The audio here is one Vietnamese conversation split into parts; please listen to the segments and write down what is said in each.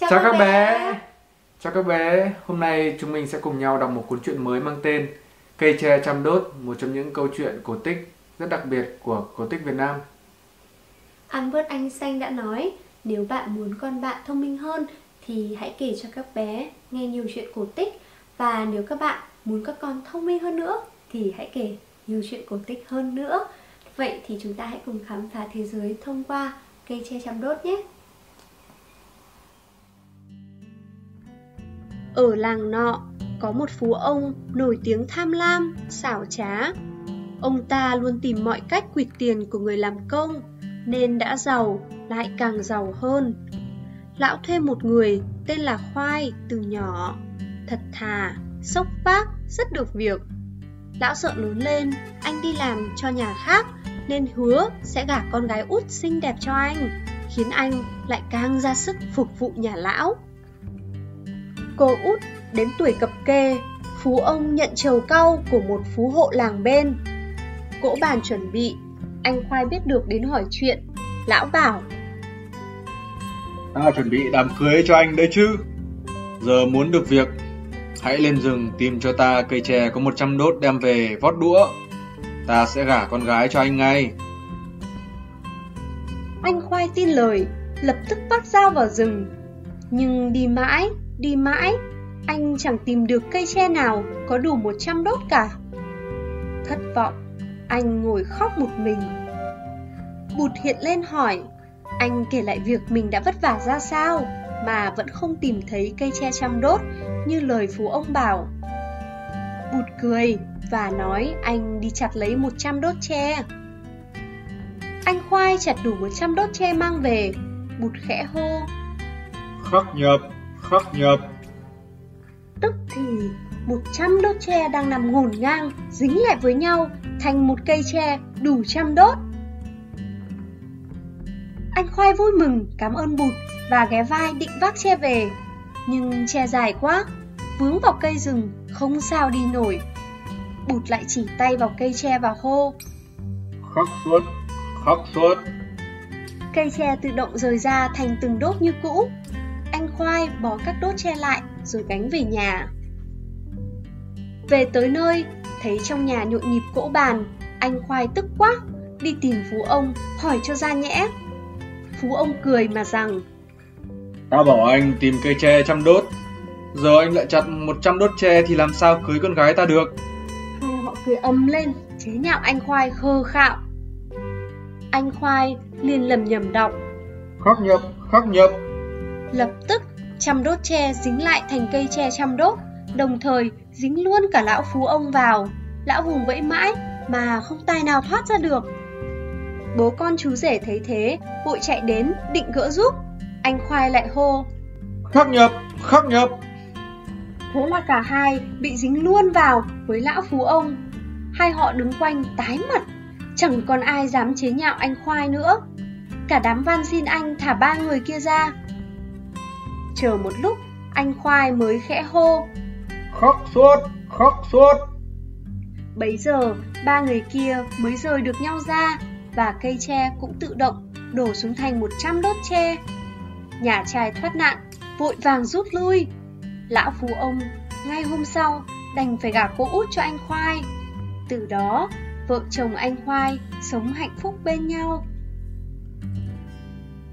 Chào, Chào các bé. bé Chào các bé, hôm nay chúng mình sẽ cùng nhau đọc một cuốn truyện mới mang tên Cây tre trăm đốt, một trong những câu chuyện cổ tích rất đặc biệt của cổ tích Việt Nam. Albert Einstein đã nói, nếu bạn muốn con bạn thông minh hơn thì hãy kể cho các bé nghe nhiều chuyện cổ tích và nếu các bạn muốn các con thông minh hơn nữa thì hãy kể nhiều chuyện cổ tích hơn nữa. Vậy thì chúng ta hãy cùng khám phá thế giới thông qua cây tre trăm đốt nhé. Ở làng nọ có một phú ông nổi tiếng tham lam, xảo trá. Ông ta luôn tìm mọi cách quỵt tiền của người làm công nên đã giàu lại càng giàu hơn. Lão thuê một người tên là Khoai từ nhỏ, thật thà, sốc vác, rất được việc. Lão sợ lớn lên, anh đi làm cho nhà khác nên hứa sẽ gả con gái út xinh đẹp cho anh, khiến anh lại càng ra sức phục vụ nhà lão. Cô út đến tuổi cập kê, phú ông nhận trầu cau của một phú hộ làng bên. Cỗ bàn chuẩn bị, anh khoai biết được đến hỏi chuyện, lão bảo. Ta chuẩn bị đám cưới cho anh đấy chứ. Giờ muốn được việc, hãy lên rừng tìm cho ta cây chè có 100 đốt đem về vót đũa. Ta sẽ gả con gái cho anh ngay. Anh khoai tin lời, lập tức bắt dao vào rừng. Nhưng đi mãi, đi mãi, anh chẳng tìm được cây tre nào có đủ 100 đốt cả. Thất vọng, anh ngồi khóc một mình. Bụt hiện lên hỏi, anh kể lại việc mình đã vất vả ra sao mà vẫn không tìm thấy cây tre trăm đốt như lời phú ông bảo. Bụt cười và nói anh đi chặt lấy 100 đốt tre. Anh khoai chặt đủ 100 đốt tre mang về, bụt khẽ hô. Khắc nhập, khắc nhập. Tức thì 100 đốt tre đang nằm ngổn ngang, dính lại với nhau thành một cây tre đủ trăm đốt. Anh khoai vui mừng cảm ơn bụt và ghé vai định vác tre về. Nhưng tre dài quá, vướng vào cây rừng, không sao đi nổi. Bụt lại chỉ tay vào cây tre và hô. Khắc suốt, khắc suốt. Cây tre tự động rời ra thành từng đốt như cũ. Anh khoai bó các đốt tre lại rồi gánh về nhà. Về tới nơi, thấy trong nhà nhộn nhịp cỗ bàn, anh khoai tức quá, đi tìm phú ông hỏi cho ra nhẽ. Phú ông cười mà rằng Ta bảo anh tìm cây tre chăm đốt Giờ anh lại chặt 100 đốt tre thì làm sao cưới con gái ta được Hai họ cười ầm lên Chế nhạo anh Khoai khơ khạo Anh Khoai liền lầm nhầm đọc Khắc nhập, khắc nhập Lập tức trăm đốt tre dính lại thành cây tre trăm đốt Đồng thời dính luôn cả lão phú ông vào Lão vùng vẫy mãi mà không tài nào thoát ra được Bố con chú rể thấy thế, vội chạy đến, định gỡ giúp. Anh Khoai lại hô. Khắc nhập, khắc nhập. Thế là cả hai bị dính luôn vào với lão phú ông. Hai họ đứng quanh tái mặt, chẳng còn ai dám chế nhạo anh Khoai nữa. Cả đám van xin anh thả ba người kia ra. Chờ một lúc, anh Khoai mới khẽ hô. Khắc suốt, khắc suốt. Bấy giờ, ba người kia mới rời được nhau ra và cây tre cũng tự động đổ xuống thành 100 đốt tre. Nhà trai thoát nạn, vội vàng rút lui. Lão phú ông ngay hôm sau đành phải gả cô út cho anh Khoai. Từ đó, vợ chồng anh Khoai sống hạnh phúc bên nhau.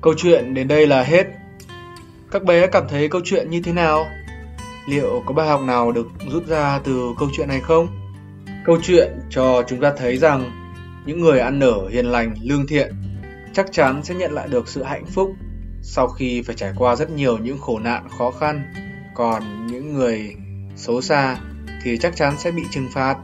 Câu chuyện đến đây là hết. Các bé cảm thấy câu chuyện như thế nào? Liệu có bài học nào được rút ra từ câu chuyện này không? Câu chuyện cho chúng ta thấy rằng những người ăn nở hiền lành, lương thiện chắc chắn sẽ nhận lại được sự hạnh phúc sau khi phải trải qua rất nhiều những khổ nạn khó khăn. Còn những người xấu xa thì chắc chắn sẽ bị trừng phạt